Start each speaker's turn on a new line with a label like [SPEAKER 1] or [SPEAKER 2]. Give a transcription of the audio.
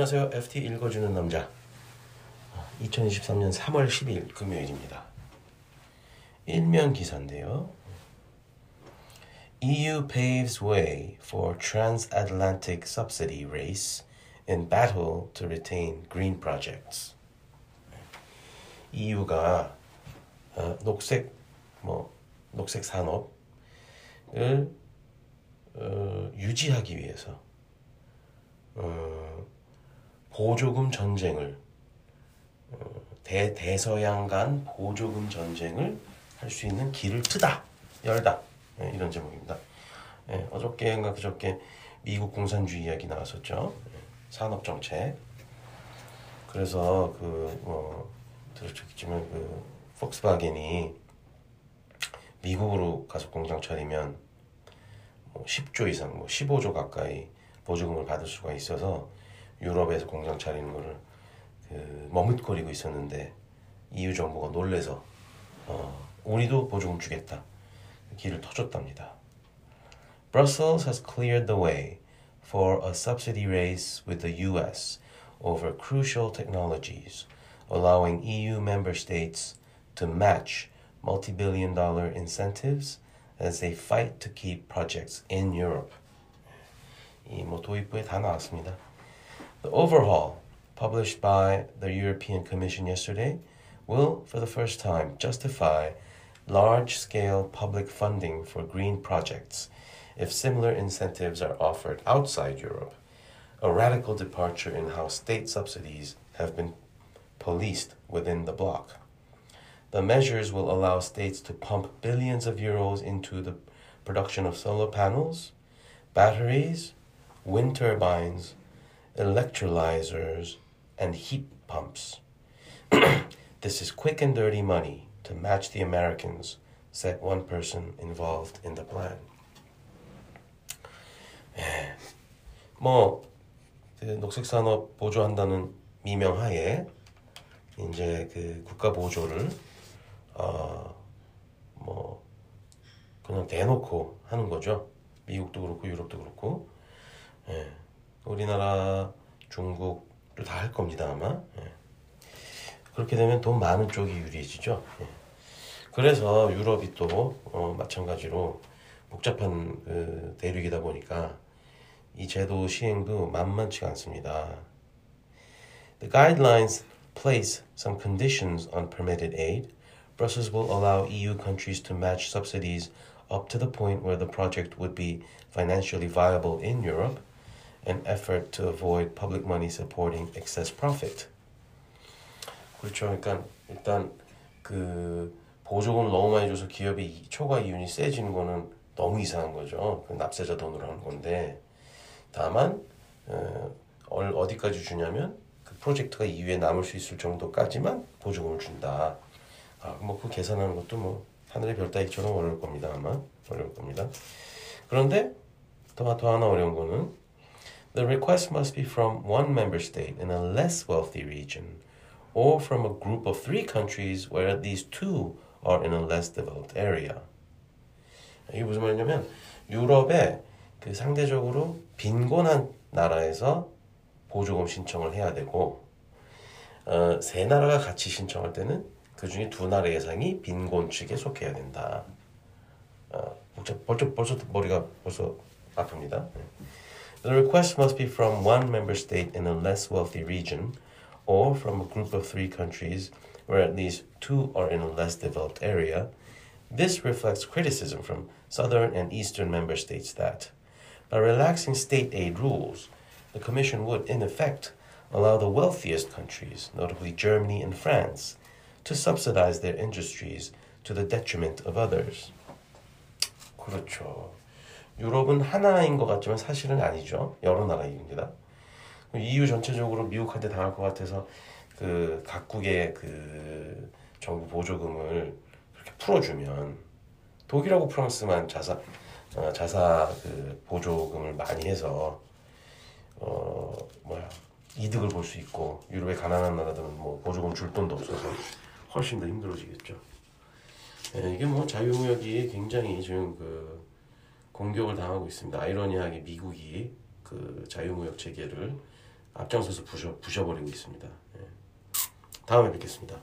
[SPEAKER 1] 안녕하세요. FT 읽어주는 남자. 2023년 3월 10일 금요일입니다. 일면 기사인데요. EU paves way for transatlantic subsidy race in battle to retain green projects. EU가 어, 녹색 뭐 녹색 산업을 어, 유지하기 위해서 어, 보조금 전쟁을 어, 대 대서양 간 보조금 전쟁을 할 수 있는 길을 트다 열다 네, 이런 제목입니다. 네, 어저께인가 그저께 미국 공산주의 이야기 나왔었죠. 네, 산업 정책. 그래서 그뭐 들으셨겠지만 그 폭스바겐이 미국으로 가서 공장 차리면 뭐 10조 이상, 뭐 15조 가까이 보조금을 받을 수가 있어서 유럽에서 공장 차리는 거를 그 머뭇거리고 있었는데 EU 정부가 놀래서 어, 우리도 보조금 주겠다 길을 터줬답니다. Brussels has cleared the way for a subsidy race with the US over crucial technologies, allowing EU member states to match multi-billion dollar incentives as they fight to keep projects in Europe. 이 뭐 도입부에 다 나왔습니다. The overhaul published by the European Commission yesterday will, for the first time, justify large-scale public funding for green projects if similar incentives are offered outside Europe, a radical departure in how state subsidies have been policed within the bloc. The measures will allow states to pump billions of euros into the production of solar panels, batteries, wind turbines, electrolyzers, and heat pumps. this is quick and dirty money to match the Americans, said one person involved in the plan. 뭐, 그 녹색 산업 보조한다는 미명하에 이제 그 국가 보조를 어, 뭐 그냥 대놓고 하는 거죠. 미국도 그렇고 유럽도 그렇고 예. 우리나라, 중국도 다할 겁니다 아마. 예. 그렇게 되면 돈 많은 쪽이 유리해지죠. 예. 그래서 유럽이 또 어, 마찬가지로 복잡한 그 대륙이다 보니까 이 제도 시행도 만만치가 않습니다. The guidelines place some conditions on permitted aid. Brussels will allow EU countries to match subsidies up to the point where the project would be financially viable in Europe, an effort to avoid public money supporting excess profit. 그렇죠. 그러니까 일단 그 보조금을 너무 많이 줘서 기업이 초과 이윤이 세지는 거는 너무 이상한 거죠. 그 납세자 돈으로 하는 건데 다만 어, 어디까지 주냐면 그 프로젝트가 이후에 남을 수 있을 정도까지만 보조금을 준다. 아, 뭐그 계산하는 것도 뭐 하늘의 별 따기처럼 어려울 겁니다. 아마 어려울 겁니다. 그런데 더, 더 하나 어려운 거는 The request must be from one member state in a less wealthy region or from a group of three countries where at least two are in a less developed area. 이게 무슨 말이냐면 유럽에 그 상대적으로 빈곤한 나라에서 보조금 신청을 해야 되고 어, 세 나라가 같이 신청할 때는 그 중에 두 나라 예상이 빈곤 측에 속해야 된다. 어, 벌써, 벌써 머리가 벌써 아픕니다. The request must be from one member state in a less wealthy region or from a group of three countries where at least two are in a less developed area. This reflects criticism from southern and eastern member states that, by relaxing state aid rules, the Commission would, in effect, allow the wealthiest countries, notably Germany and France, to subsidize their industries to the detriment of others. 그렇죠. 유럽은 하나인 것 같지만 사실은 아니죠. 여러 나라입니다. EU 전체적으로 미국한테 당할 것 같아서 그 각국의 그 정부 보조금을 그렇게 풀어주면 독일하고 프랑스만 자사 어, 자사 그 보조금을 많이 해서 어 뭐야 이득을 볼 수 있고 유럽의 가난한 나라들은 뭐 보조금 줄 돈도 없어서 훨씬 더 힘들어지겠죠. 예, 이게 뭐 자유무역이 굉장히 지금 그 공격을 당하고 있습니다. 아이러니하게 미국이 그 자유무역 체계를 앞장서서 부셔 부셔버리고 있습니다. 예. 다음에 뵙겠습니다.